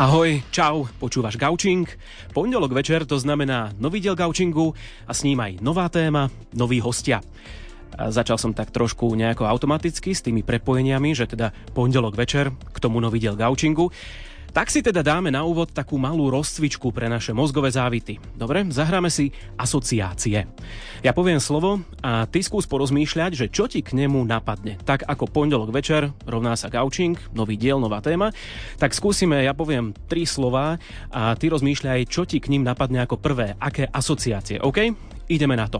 Ahoj, čau, počúvaš Gaučing. Pondelok večer to znamená nový diel Gaučingu a s ním aj nová téma, noví hostia. A začal som tak trošku nejako automaticky s tými prepojeniami, že teda pondelok večer k tomu nový diel Gaučingu. Tak si teda dáme na úvod takú malú rozcvičku pre naše mozgové závity. Dobre, zahráme si asociácie. Ja poviem slovo a ty skús porozmýšľať, že čo ti k nemu napadne. Tak ako pondelok večer rovná sa gaučing, nový diel, nová téma, tak skúsime, ja poviem tri slova a ty rozmýšľaj, čo ti k ním napadne ako prvé, aké asociácie. OK? Ideme na to.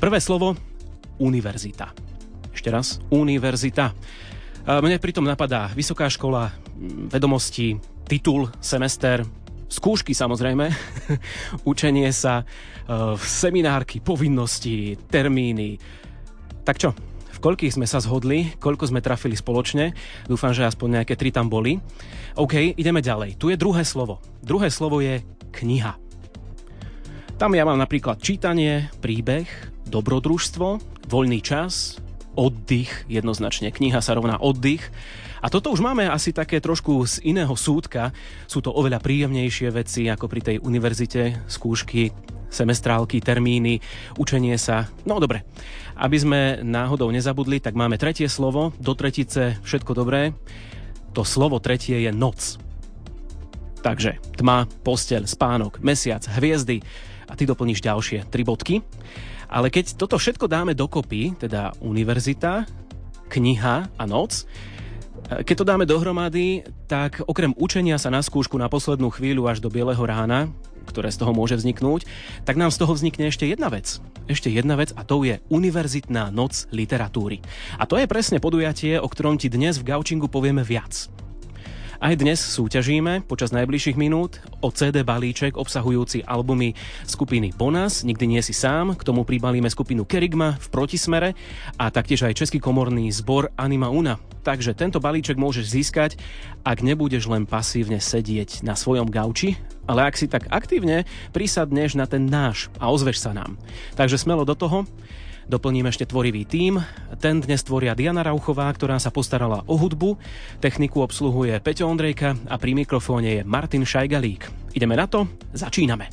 Prvé slovo univerzita. Ešte raz, univerzita. Mne pritom napadá vysoká škola, vedomosti, titul, semester, skúšky samozrejme, učenie sa, e, seminárky, povinnosti, termíny. Tak čo, v koľkých sme sa zhodli, koľko sme trafili spoločne. Dúfam, že aspoň nejaké tri tam boli. OK, ideme ďalej. Tu je druhé slovo. Druhé slovo je kniha. Tam ja mám napríklad čítanie, príbeh, dobrodružstvo, voľný čas, oddych, jednoznačne. Kniha sa rovná oddych. A toto už máme asi také trošku z iného súdka. Sú to oveľa príjemnejšie veci ako pri tej univerzite, skúšky, semestrálky, termíny, učenie sa. No dobre, aby sme náhodou nezabudli, tak máme tretie slovo, do tretice všetko dobré. To slovo tretie je noc. Takže tma, posteľ, spánok, mesiac, hviezdy a ty doplníš ďalšie tri bodky. Ale keď toto všetko dáme dokopy, teda univerzita, kniha a noc, keď to dáme dohromady, tak okrem učenia sa na skúšku na poslednú chvíľu až do bieleho rána, ktoré z toho môže vzniknúť, tak nám z toho vznikne ešte jedna vec. Ešte jedna vec a to je Univerzitná noc literatúry. A to je presne podujatie, o ktorom ti dnes v Gaučingu povieme viac. Aj dnes súťažíme počas najbližších minút o CD balíček obsahujúci albumy skupiny Bonas, Nikdy nie si sám, k tomu pribalíme skupinu Kerigma v protismere a taktiež aj český komorný zbor Anima Una. Takže tento balíček môžeš získať, ak nebudeš len pasívne sedieť na svojom gauči, ale ak si tak aktívne prisadneš na ten náš a ozveš sa nám. Takže smelo do toho. Doplním ešte tvorivý tím. Ten dnes tvoria Diana Rauchová, ktorá sa postarala o hudbu. Techniku obsluhuje Peťo Ondrejka a pri mikrofóne je Martin Šajgalík. Ideme na to, začíname.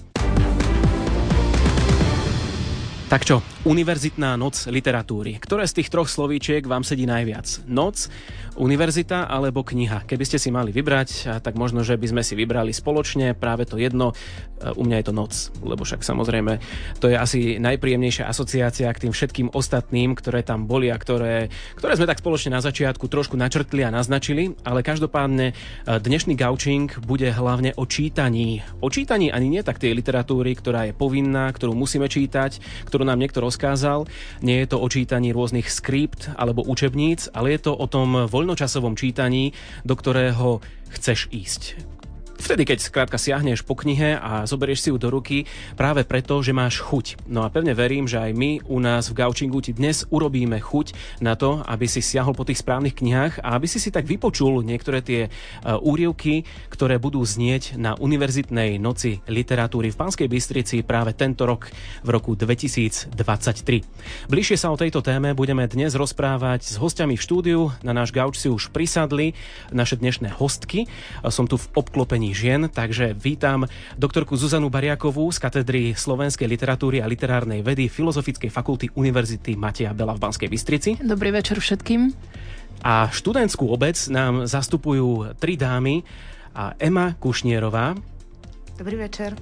Tak čo, Univerzitná noc literatúry. Ktoré z tých troch slovíčiek vám sedí najviac? Noc, univerzita alebo kniha? Keby ste si mali vybrať, tak možno, že by sme si vybrali spoločne práve to jedno. E, u mňa je to noc, lebo však samozrejme to je asi najpríjemnejšia asociácia k tým všetkým ostatným, ktoré tam boli a ktoré, ktoré sme tak spoločne na začiatku trošku načrtli a naznačili, ale každopádne e, dnešný gaučing bude hlavne o čítaní. O čítaní ani nie tak tej literatúry, ktorá je povinná, ktorú musíme čítať, ktorú nám niekto rozkázal. Nie je to o čítaní rôznych skript alebo učebníc, ale je to o tom voľnočasovom čítaní, do ktorého chceš ísť Vtedy, keď skrátka siahneš po knihe a zoberieš si ju do ruky práve preto, že máš chuť. No a pevne verím, že aj my u nás v Gaučingu ti dnes urobíme chuť na to, aby si siahol po tých správnych knihách a aby si si tak vypočul niektoré tie e, úrievky, ktoré budú znieť na Univerzitnej noci literatúry v Banskej Bystrici práve tento rok v roku 2023. Bližšie sa o tejto téme budeme dnes rozprávať s hostiami v štúdiu. Na náš gauč si už prisadli naše dnešné hostky. Som tu v obklopení umení žien, takže vítam doktorku Zuzanu Bariakovú z katedry slovenskej literatúry a literárnej vedy Filozofickej fakulty Univerzity Mateja Bela v Banskej Bystrici. Dobrý večer všetkým. A študentskú obec nám zastupujú tri dámy a Ema Kušnierová, Dobrý večer.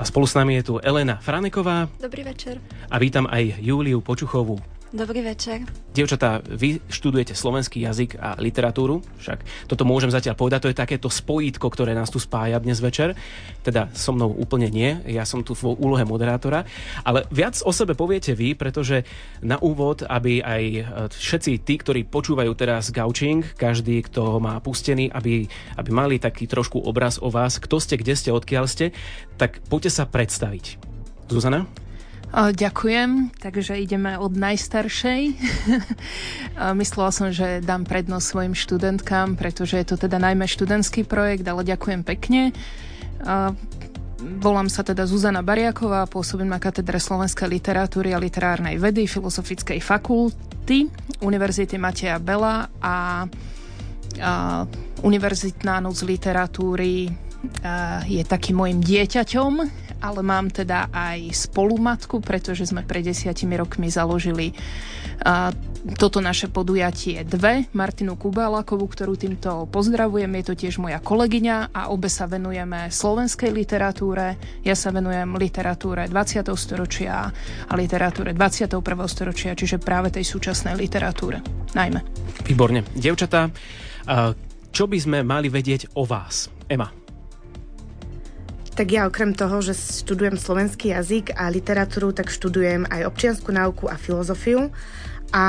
A spolu s nami je tu Elena Franeková. Dobrý večer. A vítam aj Júliu Počuchovú. Dobrý večer. Dievčatá, vy študujete slovenský jazyk a literatúru, však toto môžem zatiaľ povedať, to je takéto spojítko, ktoré nás tu spája dnes večer. Teda so mnou úplne nie, ja som tu vo úlohe moderátora, ale viac o sebe poviete vy, pretože na úvod, aby aj e, všetci tí, ktorí počúvajú teraz Gauching, každý, kto má pustený, aby, aby mali taký trošku obraz o vás, kto ste, kde ste, odkiaľ ste, tak poďte sa predstaviť. Zuzana? Ďakujem, takže ideme od najstaršej. Myslela som, že dám prednosť svojim študentkám, pretože je to teda najmä študentský projekt, ale ďakujem pekne. Volám sa teda Zuzana Bariaková, pôsobím na katedre slovenskej literatúry a literárnej vedy Filozofickej fakulty Univerzity Mateja Bela a, a Univerzitná noc literatúry je takým môjim dieťaťom, ale mám teda aj spolumatku, pretože sme pred desiatimi rokmi založili toto naše podujatie dve, Martinu Kubálakovú, ktorú týmto pozdravujem, je to tiež moja kolegyňa a obe sa venujeme slovenskej literatúre. Ja sa venujem literatúre 20. storočia a literatúre 21. storočia, čiže práve tej súčasnej literatúre najmä. Výborne. Devčatá, čo by sme mali vedieť o vás? Ema. Tak ja okrem toho, že študujem slovenský jazyk a literatúru, tak študujem aj občianskú náuku a filozofiu. A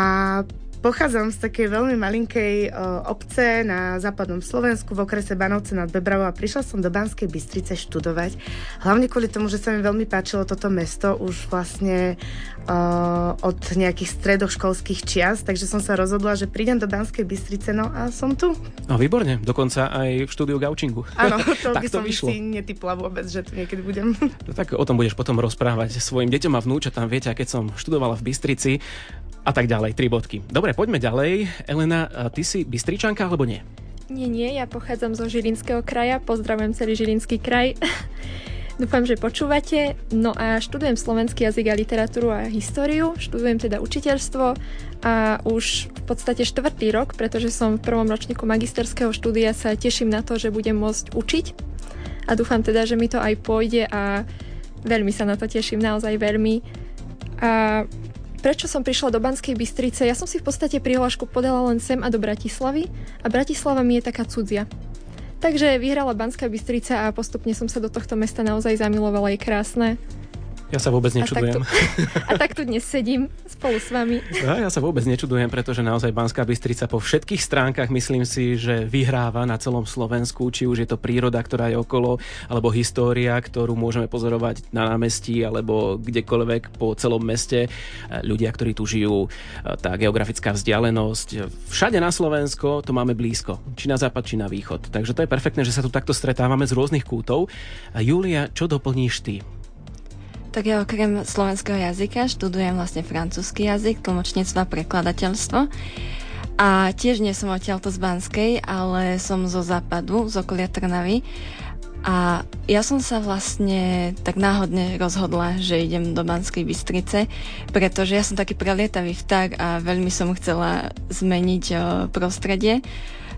Pochádzam z takej veľmi malinkej uh, obce na západnom Slovensku v okrese Banovce nad Bebravou a prišla som do Banskej Bystrice študovať. Hlavne kvôli tomu, že sa mi veľmi páčilo toto mesto už vlastne uh, od nejakých stredoškolských čias, takže som sa rozhodla, že prídem do Banskej Bystrice, no a som tu. No výborne, dokonca aj v štúdiu Gaučingu. Áno, to by som vyšlo. si netypla vôbec, že tu niekedy budem. No, tak o tom budeš potom rozprávať svojim deťom a vnúčatám. Viete, keď som študovala v Bystrici, a tak ďalej, tri bodky. Dobre, poďme ďalej. Elena, ty si Bystričanka alebo nie? Nie, nie, ja pochádzam zo Žilinského kraja, pozdravujem celý Žilinský kraj. Dúfam, že počúvate. No a študujem slovenský jazyk a literatúru a históriu, študujem teda učiteľstvo a už v podstate štvrtý rok, pretože som v prvom ročníku magisterského štúdia sa teším na to, že budem môcť učiť a dúfam teda, že mi to aj pôjde a veľmi sa na to teším, naozaj veľmi. A Prečo som prišla do Banskej Bystrice? Ja som si v podstate prihlášku podala len sem a do Bratislavy a Bratislava mi je taká cudzia. Takže vyhrala Banská Bystrica a postupne som sa do tohto mesta naozaj zamilovala, je krásne. Ja sa vôbec nečudujem. A tak tu, a dnes sedím spolu s vami. Ja, ja sa vôbec nečudujem, pretože naozaj Banská Bystrica po všetkých stránkach myslím si, že vyhráva na celom Slovensku, či už je to príroda, ktorá je okolo, alebo história, ktorú môžeme pozorovať na námestí alebo kdekoľvek po celom meste. Ľudia, ktorí tu žijú, tá geografická vzdialenosť. Všade na Slovensko to máme blízko, či na západ, či na východ. Takže to je perfektné, že sa tu takto stretávame z rôznych kútov. Julia, čo doplníš ty? Tak ja okrem slovenského jazyka študujem vlastne francúzsky jazyk, tlmočníctvo a prekladateľstvo. A tiež nie som odtiaľto z Banskej, ale som zo západu, z okolia Trnavy. A ja som sa vlastne tak náhodne rozhodla, že idem do Banskej Bystrice, pretože ja som taký prelietavý vták a veľmi som chcela zmeniť prostredie,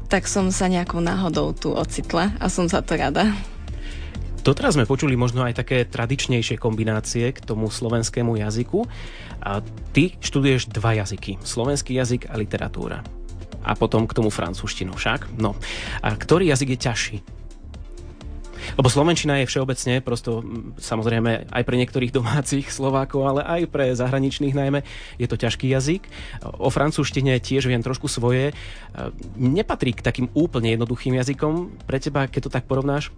tak som sa nejakou náhodou tu ocitla a som za to rada. Doteraz sme počuli možno aj také tradičnejšie kombinácie k tomu slovenskému jazyku. A ty študuješ dva jazyky. Slovenský jazyk a literatúra. A potom k tomu francúzštinu však. No. A ktorý jazyk je ťažší? Lebo Slovenčina je všeobecne, prosto samozrejme aj pre niektorých domácich Slovákov, ale aj pre zahraničných najmä, je to ťažký jazyk. O francúzštine tiež viem trošku svoje. Nepatrí k takým úplne jednoduchým jazykom pre teba, keď to tak porovnáš?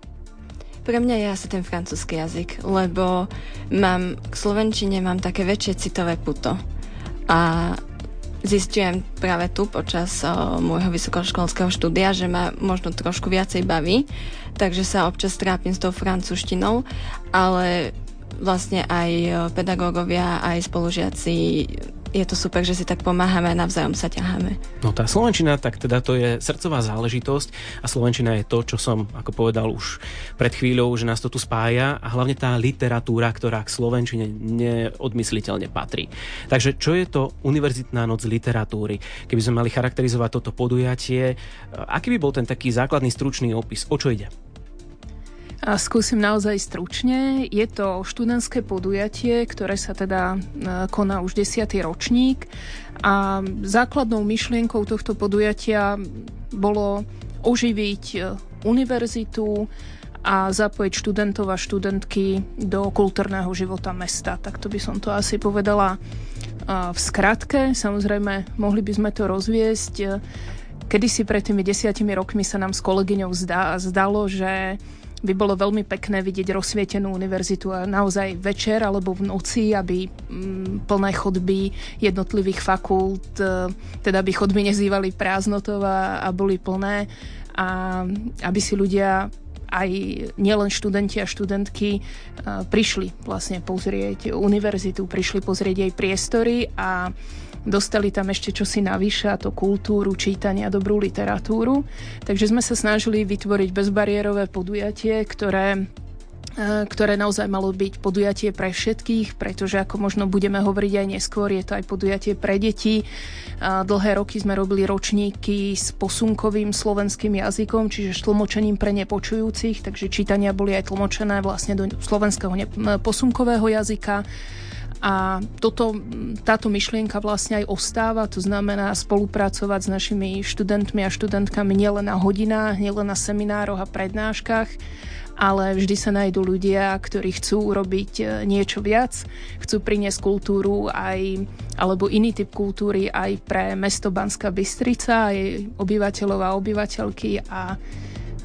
Pre mňa je asi ten francúzsky jazyk, lebo mám k slovenčine mám také väčšie citové puto. A zistujem práve tu počas o, môjho vysokoškolského štúdia, že ma možno trošku viacej baví, takže sa občas trápim s tou francúzštinou, ale vlastne aj pedagógovia, aj spolužiaci je to super, že si tak pomáhame a navzájom sa ťaháme. No tá Slovenčina, tak teda to je srdcová záležitosť a Slovenčina je to, čo som, ako povedal už pred chvíľou, že nás to tu spája a hlavne tá literatúra, ktorá k Slovenčine neodmysliteľne patrí. Takže čo je to Univerzitná noc literatúry? Keby sme mali charakterizovať toto podujatie, aký by bol ten taký základný stručný opis? O čo ide? A skúsim naozaj stručne. Je to študentské podujatie, ktoré sa teda e, koná už desiatý ročník a základnou myšlienkou tohto podujatia bolo oživiť e, univerzitu a zapojiť študentov a študentky do kultúrneho života mesta. Takto by som to asi povedala e, v skratke. Samozrejme, mohli by sme to rozviesť. Kedysi pred tými desiatimi rokmi sa nám s kolegyňou zdá, zdalo, že by bolo veľmi pekné vidieť rozsvietenú univerzitu a naozaj večer alebo v noci, aby mm, plné chodby jednotlivých fakult, e, teda by chodby nezývali prázdnotov a, a boli plné. A aby si ľudia aj nielen študenti a študentky prišli vlastne pozrieť univerzitu, prišli pozrieť jej priestory a dostali tam ešte čosi navyše, a to kultúru, čítania, dobrú literatúru. Takže sme sa snažili vytvoriť bezbariérové podujatie, ktoré e, ktoré naozaj malo byť podujatie pre všetkých, pretože ako možno budeme hovoriť aj neskôr, je to aj podujatie pre deti. Dlhé roky sme robili ročníky s posunkovým slovenským jazykom, čiže tlmočením pre nepočujúcich, takže čítania boli aj tlmočené vlastne do slovenského posunkového jazyka. A toto, táto myšlienka vlastne aj ostáva, to znamená spolupracovať s našimi študentmi a študentkami nielen na hodinách, nielen na seminároch a prednáškach, ale vždy sa nájdú ľudia, ktorí chcú urobiť e, niečo viac, chcú priniesť kultúru aj, alebo iný typ kultúry aj pre mesto Banská Bystrica, aj obyvateľov a obyvateľky a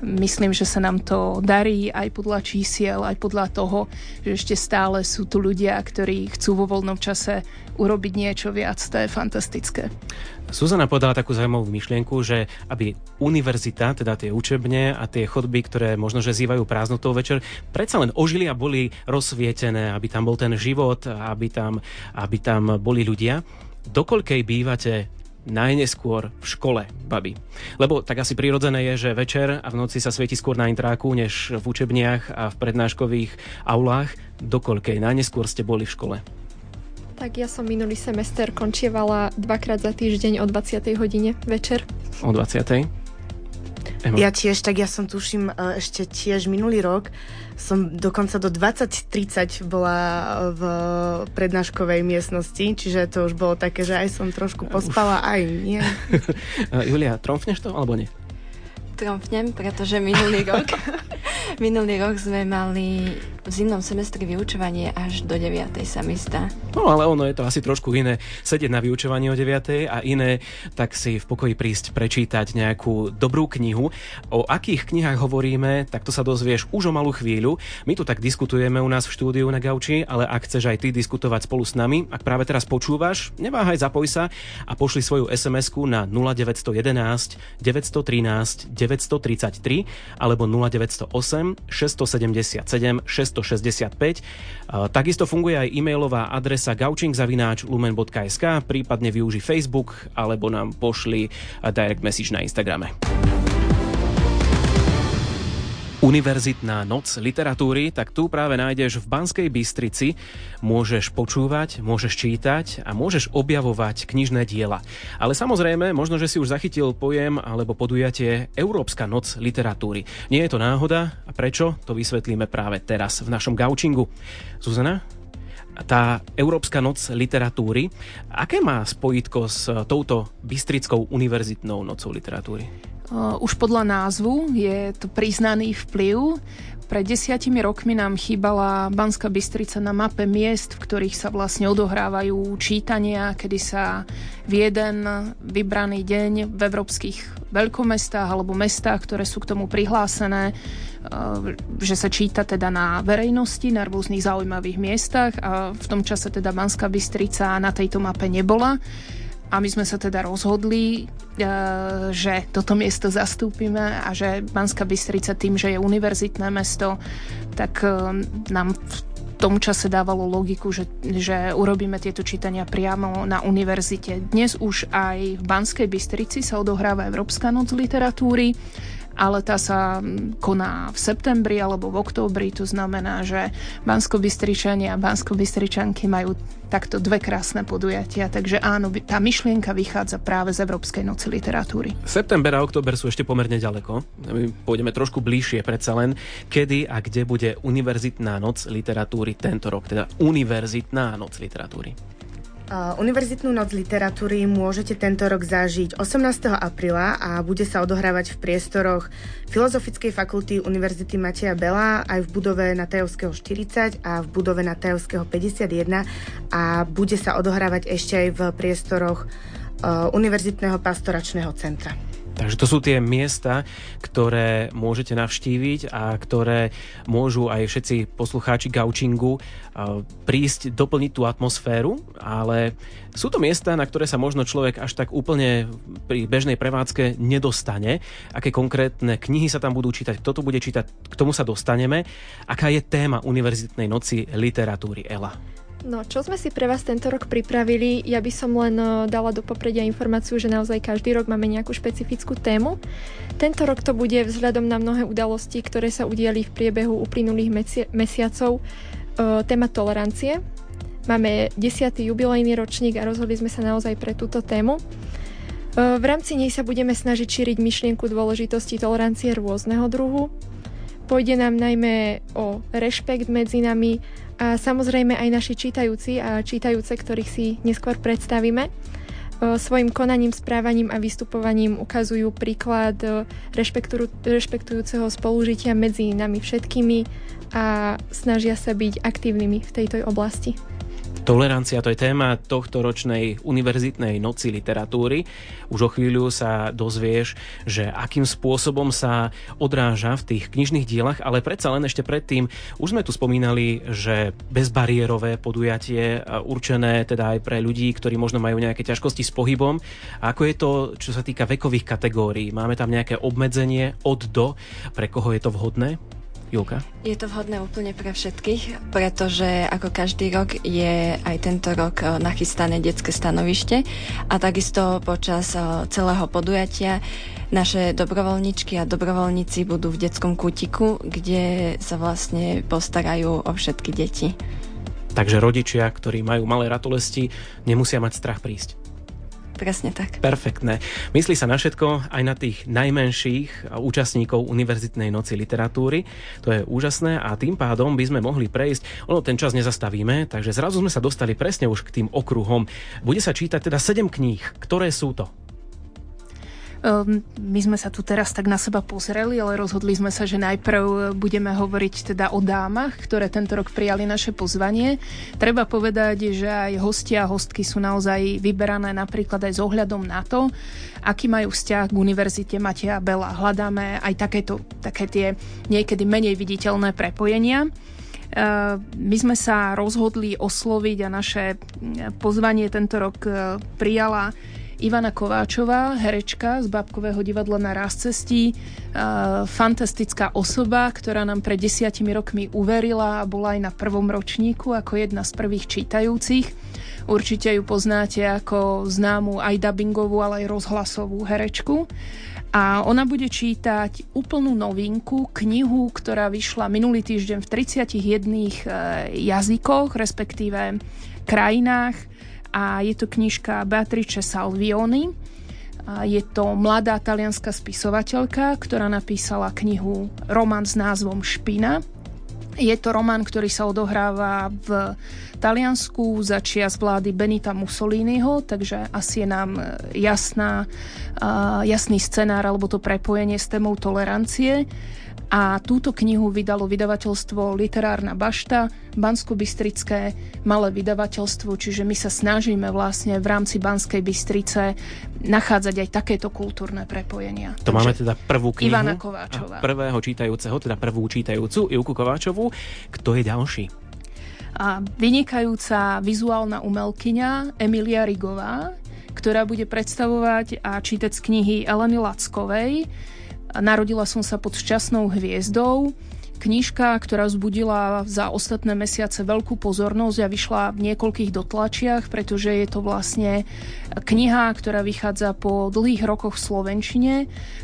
Myslím, že sa nám to darí aj podľa čísiel, aj podľa toho, že ešte stále sú tu ľudia, ktorí chcú vo voľnom čase urobiť niečo viac. To je fantastické. Suzana podala takú zaujímavú myšlienku, že aby univerzita, teda tie učebne a tie chodby, ktoré možno, že zývajú prázdnotou večer, predsa len ožili a boli rozsvietené, aby tam bol ten život, aby tam, aby tam boli ľudia. Dokoľkej bývate najneskôr v škole, babi. Lebo tak asi prirodzené je, že večer a v noci sa svieti skôr na intráku, než v učebniach a v prednáškových aulách. Dokoľkej najneskôr ste boli v škole? Tak ja som minulý semester končievala dvakrát za týždeň o 20. hodine večer. O 20. Ema. Ja tiež, tak ja som tuším e, ešte tiež minulý rok som dokonca do 20.30 bola v prednáškovej miestnosti, čiže to už bolo také, že aj som trošku pospala, aj nie. Julia, tromfneš to alebo nie? Tromfnem, pretože minulý rok minulý rok sme mali v zimnom semestri vyučovanie až do 9. sa mi zdá. No ale ono je to asi trošku iné sedieť na vyučovaní o 9. a iné tak si v pokoji prísť prečítať nejakú dobrú knihu. O akých knihách hovoríme, tak to sa dozvieš už o malú chvíľu. My tu tak diskutujeme u nás v štúdiu na Gauči, ale ak chceš aj ty diskutovať spolu s nami, ak práve teraz počúvaš, neváhaj, zapoj sa a pošli svoju sms na 0911 913 933 alebo 0908 677 600 665. Takisto funguje aj e-mailová adresa gaučingzavináč lumen.sk, prípadne využi Facebook alebo nám pošli direct message na Instagrame. Univerzitná noc literatúry, tak tu práve nájdeš v Banskej Bystrici. Môžeš počúvať, môžeš čítať a môžeš objavovať knižné diela. Ale samozrejme, možno, že si už zachytil pojem alebo podujatie Európska noc literatúry. Nie je to náhoda a prečo? To vysvetlíme práve teraz v našom gaučingu. Zuzana? tá Európska noc literatúry. Aké má spojitko s touto Bystrickou univerzitnou nocou literatúry? Už podľa názvu je to priznaný vplyv. Pred desiatimi rokmi nám chýbala Banská Bystrica na mape miest, v ktorých sa vlastne odohrávajú čítania, kedy sa v jeden vybraný deň v európskych veľkomestách alebo mestách, ktoré sú k tomu prihlásené, že sa číta teda na verejnosti, na rôznych zaujímavých miestach a v tom čase teda Banská Bystrica na tejto mape nebola. A my sme sa teda rozhodli, e, že toto miesto zastúpime a že Banská Bystrica tým, že je univerzitné mesto, tak e, nám v tom čase dávalo logiku, že, že urobíme tieto čítania priamo na univerzite. Dnes už aj v Banskej Bystrici sa odohráva Európska noc literatúry ale tá sa koná v septembri alebo v októbri, to znamená, že Bansko-Bystričania a Bansko-Bystričanky majú takto dve krásne podujatia, takže áno, tá myšlienka vychádza práve z Európskej noci literatúry. September a október sú ešte pomerne ďaleko. My pôjdeme trošku bližšie predsa len, kedy a kde bude Univerzitná noc literatúry tento rok, teda Univerzitná noc literatúry. Univerzitnú noc literatúry môžete tento rok zažiť 18. apríla a bude sa odohrávať v priestoroch Filozofickej fakulty Univerzity Mateja Bela aj v budove na Tajovského 40 a v budove na Tajovského 51 a bude sa odohrávať ešte aj v priestoroch Univerzitného pastoračného centra. Takže to sú tie miesta, ktoré môžete navštíviť a ktoré môžu aj všetci poslucháči gaučingu prísť, doplniť tú atmosféru, ale sú to miesta, na ktoré sa možno človek až tak úplne pri bežnej prevádzke nedostane. Aké konkrétne knihy sa tam budú čítať, kto to bude čítať, k tomu sa dostaneme. Aká je téma Univerzitnej noci literatúry, Ela? No, čo sme si pre vás tento rok pripravili, ja by som len uh, dala do popredia informáciu, že naozaj každý rok máme nejakú špecifickú tému. Tento rok to bude vzhľadom na mnohé udalosti, ktoré sa udiali v priebehu uplynulých mesi- mesiacov, uh, téma tolerancie. Máme 10. jubilejný ročník a rozhodli sme sa naozaj pre túto tému. Uh, v rámci nej sa budeme snažiť šíriť myšlienku dôležitosti tolerancie rôzneho druhu. Pôjde nám najmä o rešpekt medzi nami a samozrejme aj naši čítajúci a čítajúce, ktorých si neskôr predstavíme, svojim konaním, správaním a vystupovaním ukazujú príklad rešpektujúceho spolužitia medzi nami všetkými a snažia sa byť aktívnymi v tejto oblasti. Tolerancia to je téma tohto ročnej univerzitnej noci literatúry. Už o chvíľu sa dozvieš, že akým spôsobom sa odráža v tých knižných dielach, ale predsa len ešte predtým, už sme tu spomínali, že bezbariérové podujatie určené teda aj pre ľudí, ktorí možno majú nejaké ťažkosti s pohybom. A ako je to, čo sa týka vekových kategórií? Máme tam nejaké obmedzenie od do, pre koho je to vhodné? Julka? Je to vhodné úplne pre všetkých, pretože ako každý rok je aj tento rok e, nachystané detské stanovište a takisto počas e, celého podujatia naše dobrovoľničky a dobrovoľníci budú v detskom kútiku, kde sa vlastne postarajú o všetky deti. Takže rodičia, ktorí majú malé ratolesti, nemusia mať strach prísť. Presne tak. Perfektné. Myslí sa na všetko, aj na tých najmenších účastníkov Univerzitnej noci literatúry. To je úžasné a tým pádom by sme mohli prejsť, ono ten čas nezastavíme, takže zrazu sme sa dostali presne už k tým okruhom. Bude sa čítať teda 7 kníh. Ktoré sú to? Ehm, my sme sa tu teraz tak na seba pozreli, ale rozhodli sme sa, že najprv budeme hovoriť teda o dámach, ktoré tento rok prijali naše pozvanie. Treba povedať, že aj hostia a hostky sú naozaj vyberané napríklad aj s ohľadom na to, aký majú vzťah k Univerzite Mateja Bela. Hľadáme aj takéto, také tie niekedy menej viditeľné prepojenia. Ehm, my sme sa rozhodli osloviť a naše pozvanie tento rok e, prijala Ivana Kováčová, herečka z Babkového divadla na raz cestí, fantastická osoba, ktorá nám pred desiatimi rokmi uverila a bola aj na prvom ročníku ako jedna z prvých čítajúcich. Určite ju poznáte ako známu aj dubbingovú, ale aj rozhlasovú herečku. A ona bude čítať úplnú novinku, knihu, ktorá vyšla minulý týždeň v 31 e, jazykoch, respektíve krajinách a je to knižka Beatrice Salvioni. Je to mladá talianská spisovateľka, ktorá napísala knihu román s názvom Špina. Je to román, ktorý sa odohráva v Taliansku za čias vlády Benita Mussoliniho, takže asi je nám jasná, jasný scenár alebo to prepojenie s témou tolerancie. A túto knihu vydalo vydavateľstvo Literárna bašta, Bansko-Bystrické malé vydavateľstvo, čiže my sa snažíme vlastne v rámci Banskej Bystrice nachádzať aj takéto kultúrne prepojenia. To Takže máme teda prvú knihu. Ivana Kováčová. Prvého čítajúceho, teda prvú čítajúcu, Ivku Kováčovú. Kto je ďalší? A vynikajúca vizuálna umelkyňa Emilia Rigová, ktorá bude predstavovať a čítať z knihy Eleny Lackovej Narodila som sa pod šťastnou hviezdou. Knižka, ktorá vzbudila za ostatné mesiace veľkú pozornosť a vyšla v niekoľkých dotlačiach, pretože je to vlastne kniha, ktorá vychádza po dlhých rokoch v Slovenčine.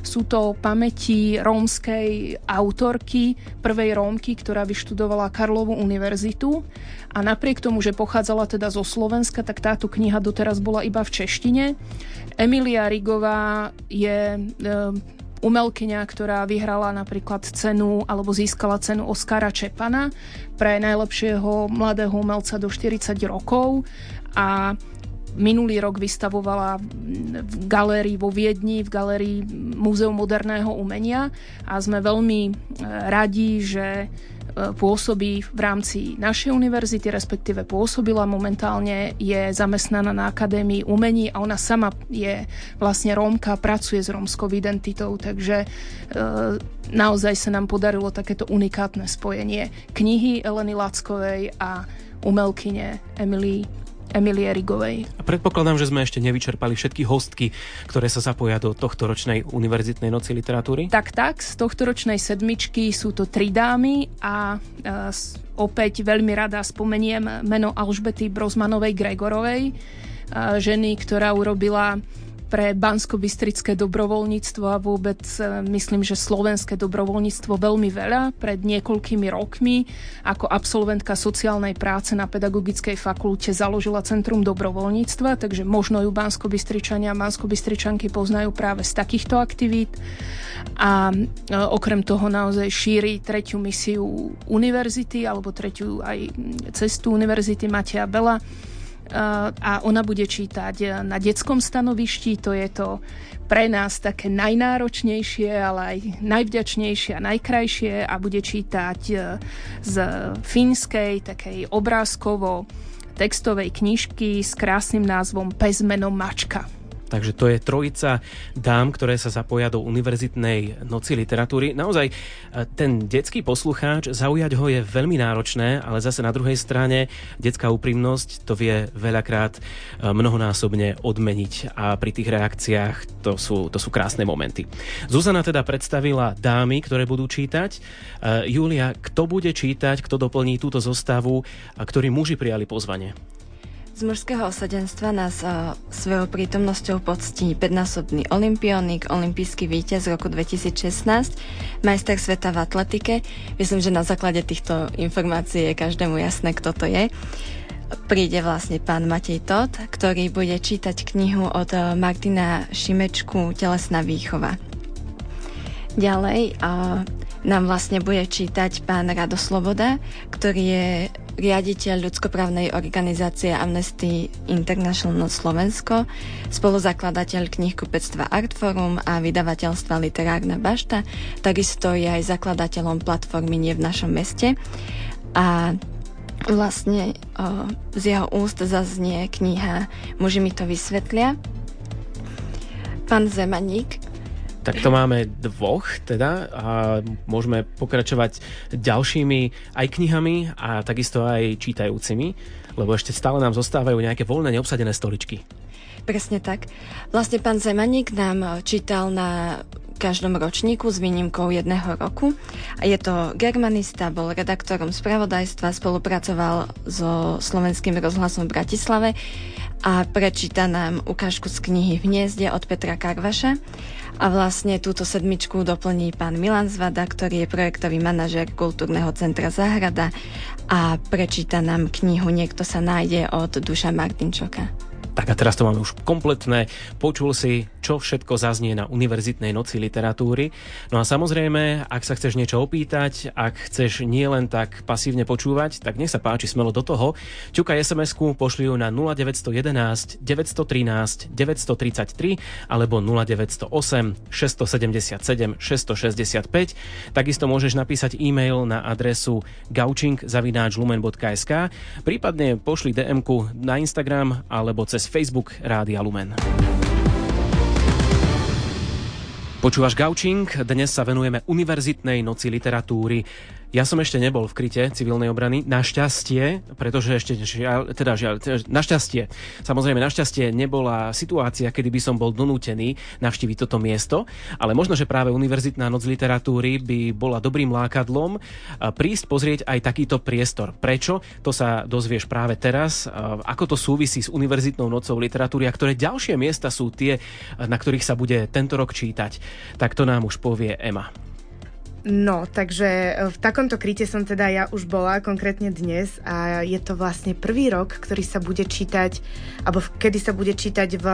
Sú to pamäti rómskej autorky, prvej Rómky, ktorá vyštudovala Karlovú univerzitu a napriek tomu, že pochádzala teda zo Slovenska, tak táto kniha doteraz bola iba v češtine. Emilia Rigová je e, umelkyňa, ktorá vyhrala napríklad cenu alebo získala cenu Oskara Čepana pre najlepšieho mladého umelca do 40 rokov. A minulý rok vystavovala v galérii vo Viedni, v galérii Múzeu moderného umenia. A sme veľmi e, radi, že pôsobí v rámci našej univerzity, respektíve pôsobila momentálne, je zamestnaná na Akadémii umení a ona sama je vlastne Rómka, pracuje s rómskou identitou, takže e, naozaj sa nám podarilo takéto unikátne spojenie knihy Eleny Lackovej a umelkyne Emily Emilie Rigovej. A predpokladám, že sme ešte nevyčerpali všetky hostky, ktoré sa zapoja do tohto ročnej univerzitnej noci literatúry. Tak, tak. Z tohto ročnej sedmičky sú to tri dámy a e, opäť veľmi rada spomeniem meno Alžbety Brozmanovej Gregorovej, e, ženy, ktorá urobila pre bansko-bystrické dobrovoľníctvo a vôbec e, myslím, že slovenské dobrovoľníctvo veľmi veľa. Pred niekoľkými rokmi ako absolventka sociálnej práce na Pedagogickej fakulte založila Centrum dobrovoľníctva, takže možno ju bansko-bystričania a bansko-bystričanky poznajú práve z takýchto aktivít. A e, okrem toho naozaj šíri tretiu misiu univerzity alebo tretiu aj cestu univerzity Matia Bela a ona bude čítať na detskom stanovišti, to je to pre nás také najnáročnejšie, ale aj najvďačnejšie a najkrajšie a bude čítať e, z fínskej, takej obrázkovo textovej knižky s krásnym názvom Pes menom Mačka. Takže to je trojica dám, ktoré sa zapoja do univerzitnej noci literatúry. Naozaj e, ten detský poslucháč, zaujať ho je veľmi náročné, ale zase na druhej strane detská úprimnosť to vie veľakrát e, mnohonásobne odmeniť a pri tých reakciách to sú, to sú krásne momenty. Zuzana teda predstavila dámy, ktoré budú čítať. E, Julia, kto bude čítať, kto doplní túto zostavu a ktorí muži prijali pozvanie? Z mužského osadenstva nás uh, svojou prítomnosťou poctí 5-násobný olimpionik, olimpijský víťaz z roku 2016, majster sveta v atletike. Myslím, že na základe týchto informácií je každému jasné, kto to je. Príde vlastne pán Matej Tot, ktorý bude čítať knihu od Martina Šimečku Telesná výchova. Ďalej uh, nám vlastne bude čítať pán Rado Sloboda, ktorý je riaditeľ ľudskoprávnej organizácie Amnesty International Slovensko, spoluzakladateľ knihkupectva Artforum a vydavateľstva Literárna bašta, takisto je aj zakladateľom platformy Nie v našom meste. A vlastne o, z jeho úst zaznie kniha Muži mi to vysvetlia. Pán Zemaník tak to máme dvoch teda a môžeme pokračovať ďalšími aj knihami a takisto aj čítajúcimi, lebo ešte stále nám zostávajú nejaké voľné neobsadené stoličky. Presne tak. Vlastne pán Zemaník nám čítal na každom ročníku s výnimkou jedného roku. Je to germanista, bol redaktorom spravodajstva, spolupracoval so slovenským rozhlasom v Bratislave a prečíta nám ukážku z knihy hniezde od Petra Karvaša. A vlastne túto sedmičku doplní pán Milan Zvada, ktorý je projektový manažer kultúrneho centra Záhrada a prečíta nám knihu Niekto sa nájde od Duša Martinčoka. Tak a teraz to máme už kompletné. Počul si, čo všetko zaznie na Univerzitnej noci literatúry. No a samozrejme, ak sa chceš niečo opýtať, ak chceš nie len tak pasívne počúvať, tak nech sa páči smelo do toho. Ťukaj SMS-ku, pošli ju na 0911 913 933 alebo 0908 677 665. Takisto môžeš napísať e-mail na adresu gaučing.lumen.sk prípadne pošli DM-ku na Instagram alebo cez Facebook Rádia Lumen. Počúvaš Gaučing, dnes sa venujeme Univerzitnej noci literatúry. Ja som ešte nebol v kryte civilnej obrany, našťastie, pretože ešte, žiaľ, teda žiaľ, našťastie, samozrejme našťastie nebola situácia, kedy by som bol donútený navštíviť toto miesto, ale možno, že práve Univerzitná noc literatúry by bola dobrým lákadlom prísť pozrieť aj takýto priestor. Prečo? To sa dozvieš práve teraz. Ako to súvisí s Univerzitnou nocou literatúry a ktoré ďalšie miesta sú tie, na ktorých sa bude tento rok čítať, tak to nám už povie Ema. No, takže e, v takomto kryte som teda ja už bola konkrétne dnes a je to vlastne prvý rok, ktorý sa bude čítať, alebo kedy sa bude čítať v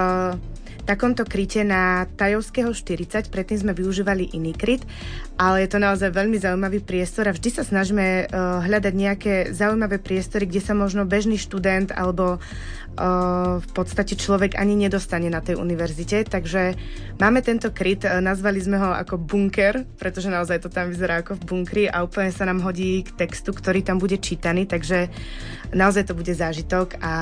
takomto kryte na Tajovského 40, predtým sme využívali iný kryt, ale je to naozaj veľmi zaujímavý priestor a vždy sa snažíme uh, hľadať nejaké zaujímavé priestory, kde sa možno bežný študent alebo uh, v podstate človek ani nedostane na tej univerzite. Takže máme tento kryt, uh, nazvali sme ho ako bunker, pretože naozaj to tam vyzerá ako v bunkri a úplne sa nám hodí k textu, ktorý tam bude čítaný, takže naozaj to bude zážitok a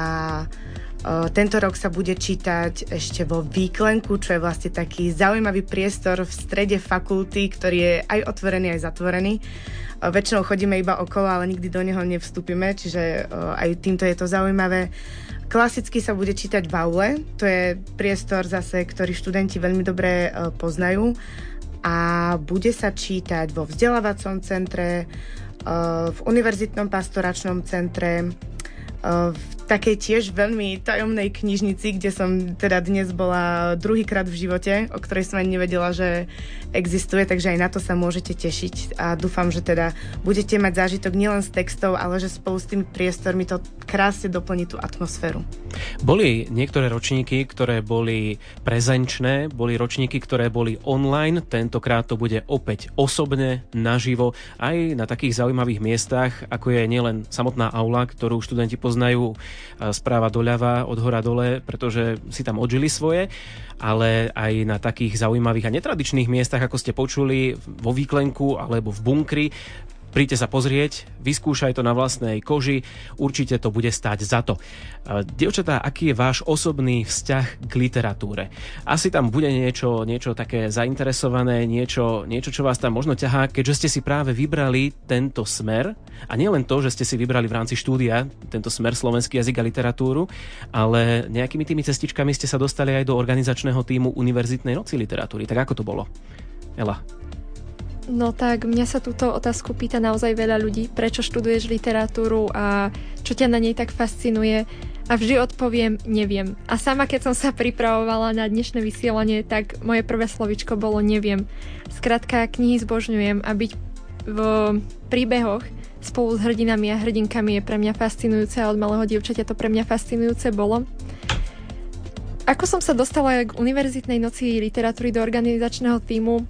tento rok sa bude čítať ešte vo Výklenku, čo je vlastne taký zaujímavý priestor v strede fakulty, ktorý je aj otvorený, aj zatvorený. Väčšinou chodíme iba okolo, ale nikdy do neho nevstúpime, čiže aj týmto je to zaujímavé. Klasicky sa bude čítať v aule, to je priestor zase, ktorý študenti veľmi dobre poznajú a bude sa čítať vo vzdelávacom centre, v univerzitnom pastoračnom centre, v takej tiež veľmi tajomnej knižnici, kde som teda dnes bola druhýkrát v živote, o ktorej som ani nevedela, že existuje, takže aj na to sa môžete tešiť a dúfam, že teda budete mať zážitok nielen z textov, ale že spolu s tými priestormi to krásne doplní tú atmosféru. Boli niektoré ročníky, ktoré boli prezenčné, boli ročníky, ktoré boli online, tentokrát to bude opäť osobne, naživo, aj na takých zaujímavých miestach, ako je nielen samotná aula, ktorú študenti poznajú správa doľava, od hora dole, pretože si tam odžili svoje, ale aj na takých zaujímavých a netradičných miestach, ako ste počuli, vo výklenku alebo v bunkri, Príďte sa pozrieť, vyskúšaj to na vlastnej koži, určite to bude stať za to. Dievčatá, aký je váš osobný vzťah k literatúre? Asi tam bude niečo, niečo také zainteresované, niečo, niečo, čo vás tam možno ťahá, keďže ste si práve vybrali tento smer, a nielen to, že ste si vybrali v rámci štúdia tento smer slovenský jazyk a literatúru, ale nejakými tými cestičkami ste sa dostali aj do organizačného týmu Univerzitnej noci literatúry. Tak ako to bolo? Ela. No tak mňa sa túto otázku pýta naozaj veľa ľudí, prečo študuješ literatúru a čo ťa na nej tak fascinuje. A vždy odpoviem, neviem. A sama keď som sa pripravovala na dnešné vysielanie, tak moje prvé slovičko bolo neviem. Skrátka, knihy zbožňujem a byť v príbehoch spolu s hrdinami a hrdinkami je pre mňa fascinujúce a od malého dievčaťa to pre mňa fascinujúce bolo. Ako som sa dostala k Univerzitnej noci literatúry do organizačného týmu,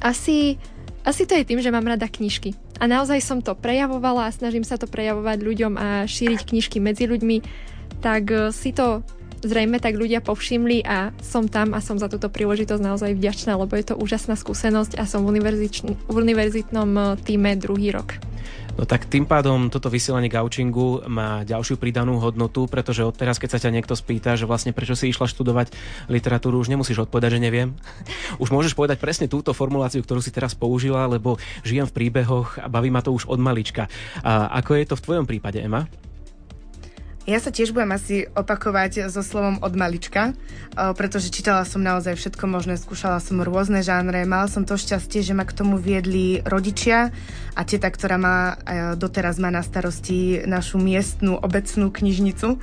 asi, asi to je tým, že mám rada knižky. A naozaj som to prejavovala a snažím sa to prejavovať ľuďom a šíriť knižky medzi ľuďmi, tak eh, si to zrejme tak ľudia povšimli a som tam a som za túto príležitosť naozaj vďačná, lebo je to úžasná skúsenosť a som v, v univerzitnom eh, týme druhý rok. No tak tým pádom toto vysielanie gaučingu má ďalšiu pridanú hodnotu, pretože odteraz, keď sa ťa niekto spýta, že vlastne prečo si išla študovať literatúru, už nemusíš odpovedať, že neviem. Už môžeš povedať presne túto formuláciu, ktorú si teraz použila, lebo žijem v príbehoch a baví ma to už od malička. A ako je to v tvojom prípade, Ema? Ja sa tiež budem asi opakovať so slovom od malička, pretože čítala som naozaj všetko možné, skúšala som rôzne žánre, mala som to šťastie, že ma k tomu viedli rodičia a teta, ktorá má doteraz má na starosti našu miestnú obecnú knižnicu.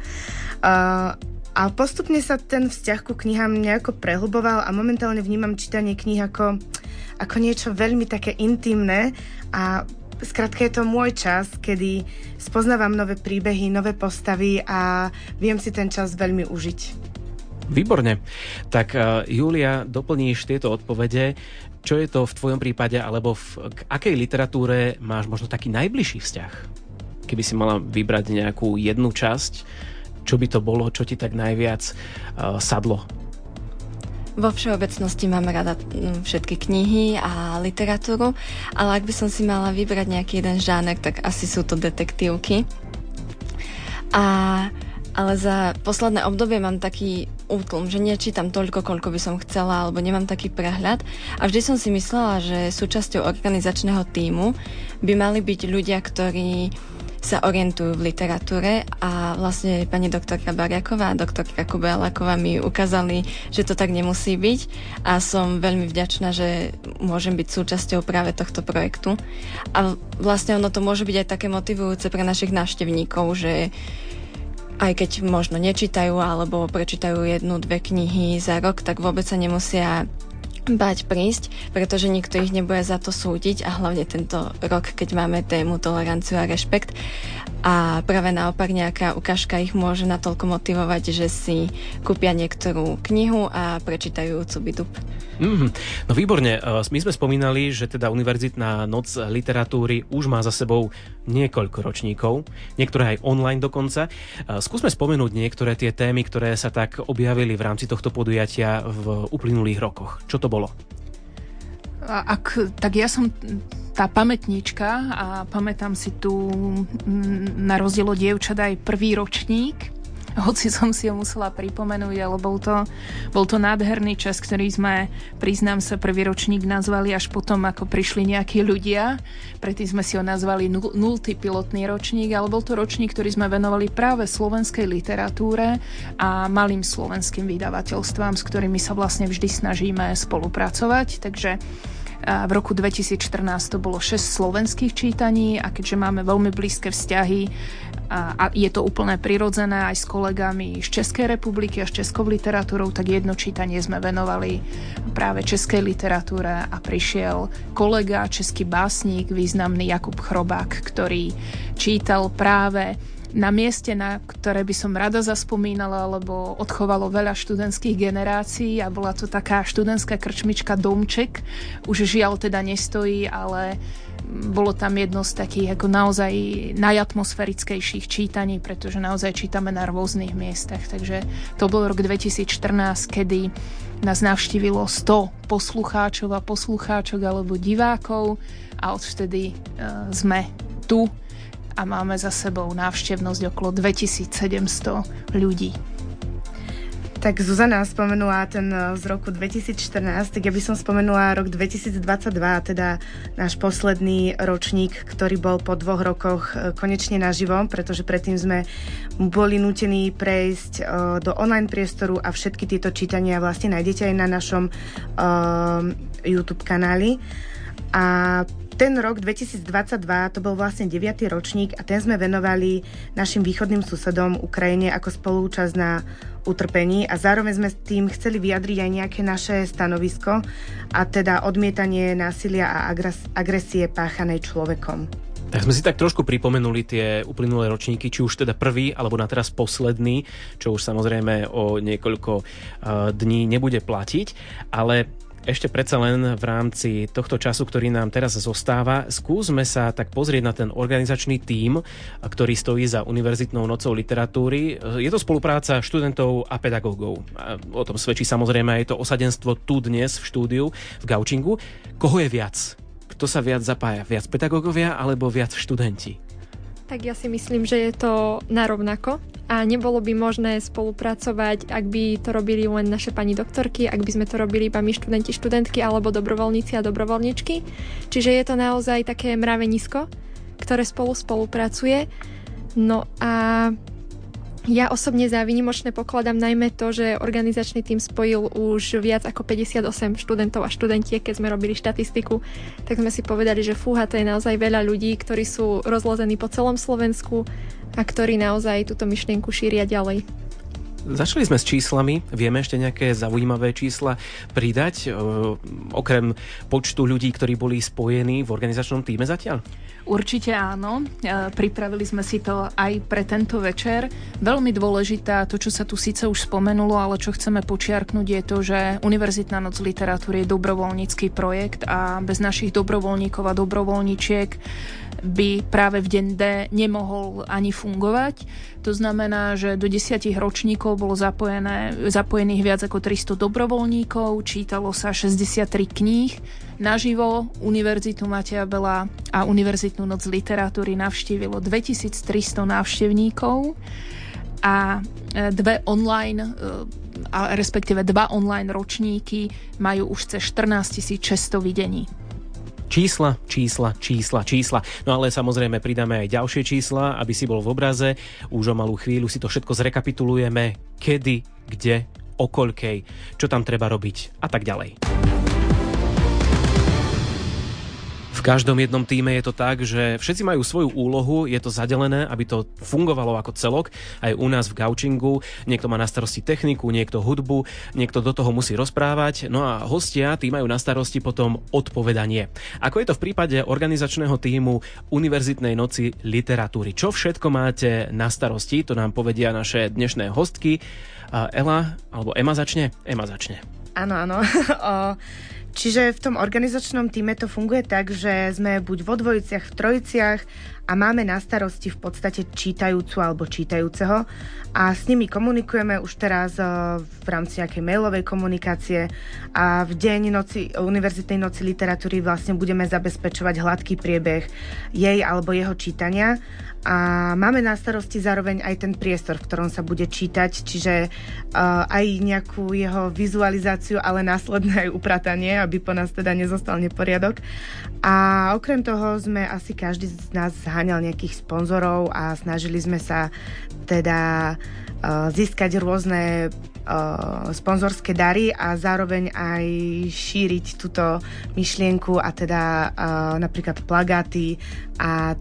A postupne sa ten vzťah ku knihám nejako prehlboval a momentálne vnímam čítanie kníh ako, ako niečo veľmi také intimné a Skrátka je to môj čas, kedy spoznávam nové príbehy, nové postavy a viem si ten čas veľmi užiť. Výborne. Tak uh, Julia, doplníš tieto odpovede. Čo je to v tvojom prípade, alebo v, k akej literatúre máš možno taký najbližší vzťah? Keby si mala vybrať nejakú jednu časť, čo by to bolo, čo ti tak najviac uh, sadlo vo všeobecnosti mám rada mm, všetky knihy a literatúru, ale ak by som si mala vybrať nejaký jeden žáner, tak asi sú to detektívky. A, ale za posledné obdobie mám taký útlm, že nečítam toľko, koľko by som chcela, alebo nemám taký prehľad. A vždy som si myslela, že súčasťou organizačného týmu by mali byť ľudia, ktorí sa orientujú v literatúre a vlastne pani doktorka Bariaková a doktorka Kubeláková mi ukázali, že to tak nemusí byť a som veľmi vďačná, že môžem byť súčasťou práve tohto projektu. A vlastne ono to môže byť aj také motivujúce pre našich návštevníkov, že aj keď možno nečítajú alebo prečítajú jednu, dve knihy za rok, tak vôbec sa nemusia báť prísť, pretože nikto ich nebude za to súdiť a hlavne tento rok, keď máme tému toleranciu a rešpekt. A práve naopak nejaká ukážka ich môže natoľko motivovať, že si kúpia niektorú knihu a prečítajú Cubidup. Mm-hmm. No výborne, e, my sme spomínali, že teda Univerzitná noc literatúry už má za sebou niekoľko ročníkov, niektoré aj online dokonca. E, skúsme spomenúť niektoré tie témy, ktoré sa tak objavili v rámci tohto podujatia v uplynulých rokoch. Čo to bolo? Ak, tak ja som tá pamätníčka a pamätám si tu na rozdiel od dievčat aj prvý ročník, hoci som si ho musela pripomenúť, ale bol to, bol to nádherný čas, ktorý sme, priznám sa, prvý ročník nazvali až potom, ako prišli nejakí ľudia. Predtým sme si ho nazvali nultý pilotný ročník, ale bol to ročník, ktorý sme venovali práve slovenskej literatúre a malým slovenským vydavateľstvám, s ktorými sa vlastne vždy snažíme spolupracovať. Takže v roku 2014 to bolo 6 slovenských čítaní a keďže máme veľmi blízke vzťahy a je to úplne prirodzené aj s kolegami z Českej republiky a s českou literatúrou, tak jedno čítanie sme venovali práve českej literatúre a prišiel kolega, český básnik, významný Jakub Chrobák, ktorý čítal práve na mieste, na ktoré by som rada zaspomínala, lebo odchovalo veľa študentských generácií a bola to taká študentská krčmička Domček. Už žiaľ teda nestojí, ale bolo tam jedno z takých ako naozaj najatmosférickejších čítaní, pretože naozaj čítame na rôznych miestach. Takže to bol rok 2014, kedy nás navštívilo 100 poslucháčov a poslucháčok alebo divákov a odvtedy uh, sme tu a máme za sebou návštevnosť okolo 2700 ľudí. Tak Zuzana spomenula ten e, z roku 2014, tak ja by som spomenula rok 2022, teda náš posledný ročník, ktorý bol po dvoch rokoch e, konečne naživo, pretože predtým sme boli nutení prejsť uh, do online priestoru a všetky tieto čítania vlastne nájdete aj na našom YouTube kanáli. A ten rok 2022 to bol vlastne 9. ročník a ten sme venovali našim východným susedom Ukrajine ako spolúčasť na utrpení a zároveň sme s tým chceli vyjadriť aj nejaké naše stanovisko a teda odmietanie násilia a agresie páchanej človekom. Tak sme si tak trošku pripomenuli tie uplynulé ročníky, či už teda prvý, alebo na teraz posledný, čo už samozrejme o niekoľko uh, dní nebude platiť, ale ešte predsa len v rámci tohto času, ktorý nám teraz zostáva, skúsme sa tak pozrieť na ten organizačný tím, ktorý stojí za Univerzitnou nocou literatúry. Je to spolupráca študentov a pedagógov. O tom svedčí samozrejme aj to osadenstvo tu dnes v štúdiu v Gaučingu. Koho je viac? Kto sa viac zapája? Viac pedagógovia alebo viac študenti? Tak ja si myslím, že je to narovnako a nebolo by možné spolupracovať, ak by to robili len naše pani doktorky, ak by sme to robili iba my študenti, študentky alebo dobrovoľníci a dobrovoľničky. Čiže je to naozaj také mravenisko, ktoré spolu spolupracuje. No a ja osobne za výnimočné pokladám najmä to, že organizačný tým spojil už viac ako 58 študentov a študentiek, keď sme robili štatistiku, tak sme si povedali, že fúha, to je naozaj veľa ľudí, ktorí sú rozlození po celom Slovensku a ktorí naozaj túto myšlienku šíria ďalej. Začali sme s číslami. Vieme ešte nejaké zaujímavé čísla pridať, e, okrem počtu ľudí, ktorí boli spojení v organizačnom týme zatiaľ? Určite áno. E, pripravili sme si to aj pre tento večer. Veľmi dôležitá, to, čo sa tu síce už spomenulo, ale čo chceme počiarknúť, je to, že Univerzitná noc literatúry je dobrovoľnícky projekt a bez našich dobrovoľníkov a dobrovoľníčiek by práve v deň D nemohol ani fungovať. To znamená, že do desiatich ročníkov bolo zapojené, zapojených viac ako 300 dobrovoľníkov, čítalo sa 63 kníh. Naživo Univerzitu Mateja Bela a Univerzitnú noc literatúry navštívilo 2300 návštevníkov a e, dve online e, a respektíve dva online ročníky majú už cez 14 600 videní. Čísla, čísla, čísla, čísla. No ale samozrejme pridáme aj ďalšie čísla, aby si bol v obraze. Už o malú chvíľu si to všetko zrekapitulujeme, kedy, kde, o koľkej, čo tam treba robiť a tak ďalej. V každom jednom týme je to tak, že všetci majú svoju úlohu, je to zadelené, aby to fungovalo ako celok. Aj u nás v Gaučingu niekto má na starosti techniku, niekto hudbu, niekto do toho musí rozprávať, no a hostia tí majú na starosti potom odpovedanie. Ako je to v prípade organizačného týmu Univerzitnej noci literatúry? Čo všetko máte na starosti? To nám povedia naše dnešné hostky. Ela, alebo Ema začne? Ema začne. Áno, áno. Čiže v tom organizačnom týme to funguje tak, že sme buď vo dvojiciach, v trojiciach a máme na starosti v podstate čítajúcu alebo čítajúceho. A s nimi komunikujeme už teraz eh, v rámci nejakej mailovej komunikácie. A v deň noci, Univerzitnej noci literatúry vlastne budeme zabezpečovať hladký priebeh jej alebo jeho čítania a máme na starosti zároveň aj ten priestor, v ktorom sa bude čítať, čiže uh, aj nejakú jeho vizualizáciu, ale následné aj upratanie, aby po nás teda nezostal neporiadok. A okrem toho sme asi každý z nás zháňal nejakých sponzorov a snažili sme sa teda uh, získať rôzne uh, sponzorské dary a zároveň aj šíriť túto myšlienku a teda uh, napríklad plagáty a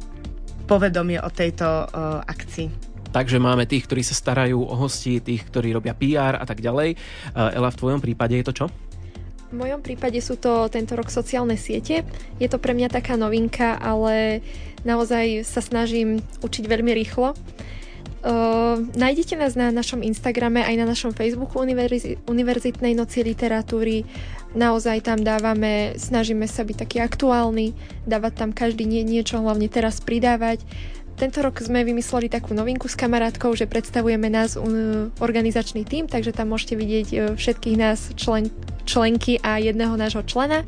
povedomie o tejto uh, akcii. Takže máme tých, ktorí sa starajú o hosti, tých, ktorí robia PR a tak ďalej. Uh, Ela, v tvojom prípade je to čo? V mojom prípade sú to tento rok sociálne siete. Je to pre mňa taká novinka, ale naozaj sa snažím učiť veľmi rýchlo. Uh, nájdete nás na našom Instagrame aj na našom Facebooku Univerzi- Univerzitnej noci literatúry. Naozaj tam dávame, snažíme sa byť taký aktuálny, dávať tam každý nie, niečo, hlavne teraz pridávať. Tento rok sme vymysleli takú novinku s kamarátkou, že predstavujeme nás uh, organizačný tím, takže tam môžete vidieť uh, všetkých nás člen, členky a jedného nášho člena.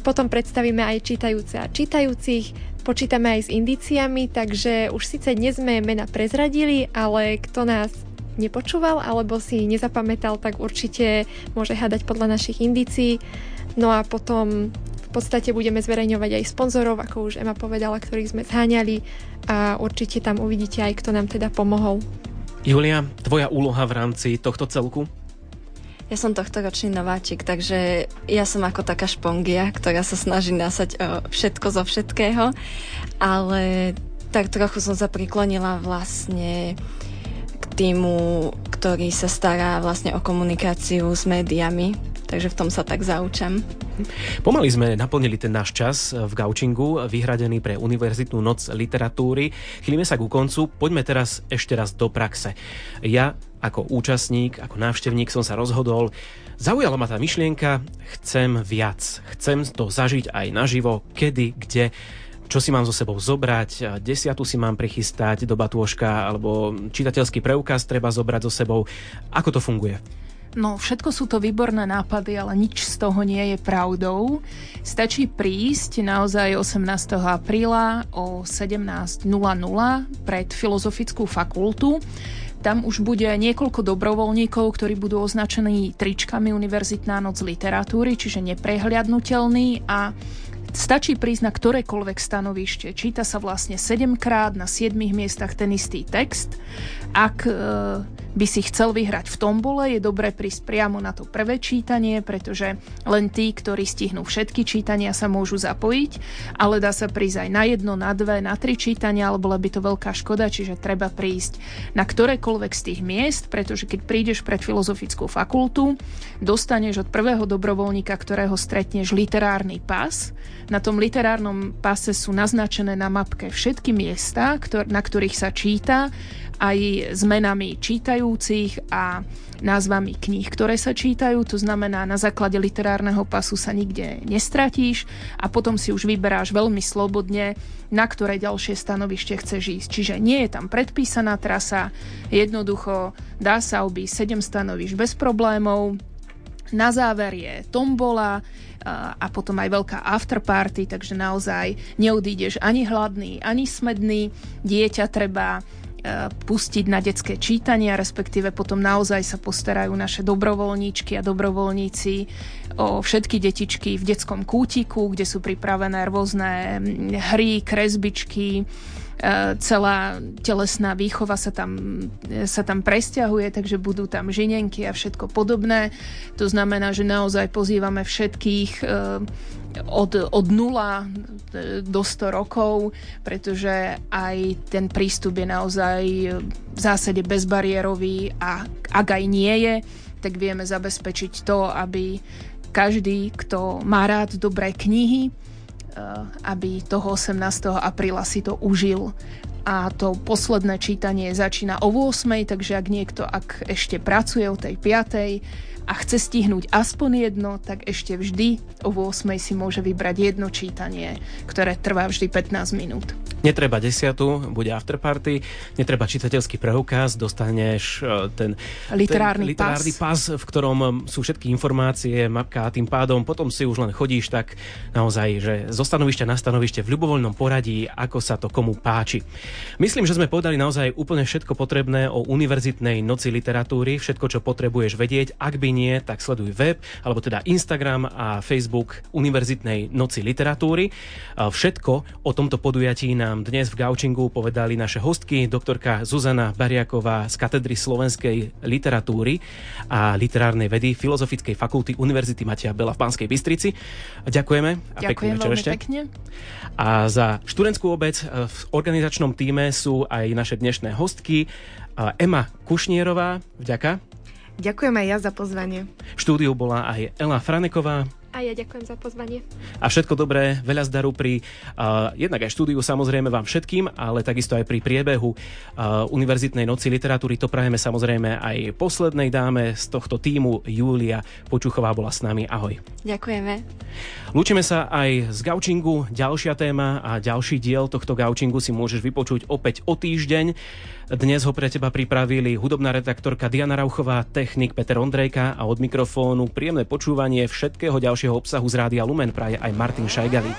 Potom predstavíme aj čítajúce a čítajúcich, počítame aj s indíciami, takže už síce dnes sme mena prezradili, ale kto nás nepočúval alebo si nezapamätal, tak určite môže hádať podľa našich indícií. No a potom v podstate budeme zverejňovať aj sponzorov, ako už Ema povedala, ktorých sme zháňali a určite tam uvidíte aj, kto nám teda pomohol. Julia, tvoja úloha v rámci tohto celku? Ja som tohto ročný nováčik, takže ja som ako taká špongia, ktorá sa snaží nasať o všetko zo všetkého, ale tak trochu som sa priklonila vlastne k týmu, ktorý sa stará vlastne o komunikáciu s médiami, takže v tom sa tak zaučam. Pomaly sme naplnili ten náš čas v Gaučingu, vyhradený pre Univerzitnú noc literatúry. Chýlime sa ku koncu, poďme teraz ešte raz do praxe. Ja ako účastník, ako návštevník som sa rozhodol, zaujala ma tá myšlienka, chcem viac, chcem to zažiť aj naživo, kedy, kde, čo si mám so sebou zobrať, desiatu si mám prichystať do batôžka, alebo čitateľský preukaz treba zobrať so sebou. Ako to funguje? No, všetko sú to výborné nápady, ale nič z toho nie je pravdou. Stačí prísť naozaj 18. apríla o 17.00 pred Filozofickú fakultu. Tam už bude niekoľko dobrovoľníkov, ktorí budú označení tričkami Univerzitná noc literatúry, čiže neprehliadnutelný a Stačí prísť na ktorékoľvek stanovište. Číta sa vlastne 7 krát na 7 miestach ten istý text. Ak e, by si chcel vyhrať v tombole, je dobré prísť priamo na to prvé čítanie, pretože len tí, ktorí stihnú všetky čítania, sa môžu zapojiť, ale dá sa prísť aj na jedno, na dve, na tri čítania, ale bola by to veľká škoda, čiže treba prísť na ktorékoľvek z tých miest, pretože keď prídeš pred filozofickú fakultu, dostaneš od prvého dobrovoľníka, ktorého stretneš literárny pas. Na tom literárnom pase sú naznačené na mapke všetky miesta, na ktorých sa číta aj s menami čítajúcich a názvami kníh, ktoré sa čítajú. To znamená, na základe literárneho pasu sa nikde nestratíš a potom si už vyberáš veľmi slobodne, na ktoré ďalšie stanovište chceš ísť. Čiže nie je tam predpísaná trasa, jednoducho dá sa obísť 7 stanovišť bez problémov, na záver je tombola a potom aj veľká afterparty, takže naozaj neodídeš ani hladný, ani smedný. Dieťa treba pustiť na detské čítania, respektíve potom naozaj sa postarajú naše dobrovoľníčky a dobrovoľníci o všetky detičky v detskom kútiku, kde sú pripravené rôzne hry, kresbičky, e, celá telesná výchova sa tam, sa tam presťahuje, takže budú tam žinenky a všetko podobné. To znamená, že naozaj pozývame všetkých e, od, od nula do 100 rokov, pretože aj ten prístup je naozaj v zásade bezbariérový a ak aj nie je, tak vieme zabezpečiť to, aby každý, kto má rád dobré knihy, aby toho 18. apríla si to užil a to posledné čítanie začína o 8, takže ak niekto, ak ešte pracuje o tej 5 a chce stihnúť aspoň jedno, tak ešte vždy o 8 si môže vybrať jedno čítanie, ktoré trvá vždy 15 minút. Netreba desiatu, bude afterparty, netreba čitateľský preukaz, dostaneš e, ten literárny, ten literárny pas. pas, v ktorom sú všetky informácie, mapka a tým pádom potom si už len chodíš tak naozaj, že zo stanovišťa na stanovište v ľubovoľnom poradí, ako sa to komu páči. Myslím, že sme povedali naozaj úplne všetko potrebné o univerzitnej noci literatúry, všetko, čo potrebuješ vedieť. Ak by nie, tak sleduj web, alebo teda Instagram a Facebook Univerzitnej noci literatúry. Všetko o tomto podujatí nám dnes v Gaučingu povedali naše hostky, doktorka Zuzana Bariaková z katedry slovenskej literatúry a literárnej vedy Filozofickej fakulty Univerzity Matia Bela v Banskej Bystrici. Ďakujeme a Ďakujem pekný večer ešte. Pekne. A za študentskú obec v organizačnom týme sú aj naše dnešné hostky. Ema Kušnierová, vďaka. Ďakujem aj ja za pozvanie. V štúdiu bola aj Ela Franeková. A ja ďakujem za pozvanie. A všetko dobré, veľa zdaru pri uh, jednak aj štúdiu samozrejme vám všetkým, ale takisto aj pri priebehu uh, Univerzitnej noci literatúry. To prajeme samozrejme aj poslednej dáme z tohto týmu. Julia Počuchová bola s nami. Ahoj. Ďakujeme. Lúčime sa aj z Gaučingu. Ďalšia téma a ďalší diel tohto Gaučingu si môžeš vypočuť opäť o týždeň. Dnes ho pre teba pripravili hudobná redaktorka Diana Rauchová, technik Peter Ondrejka a od mikrofónu príjemné počúvanie všetkého ďalšieho obsahu z Rádia Lumen praje aj Martin Šajgalík.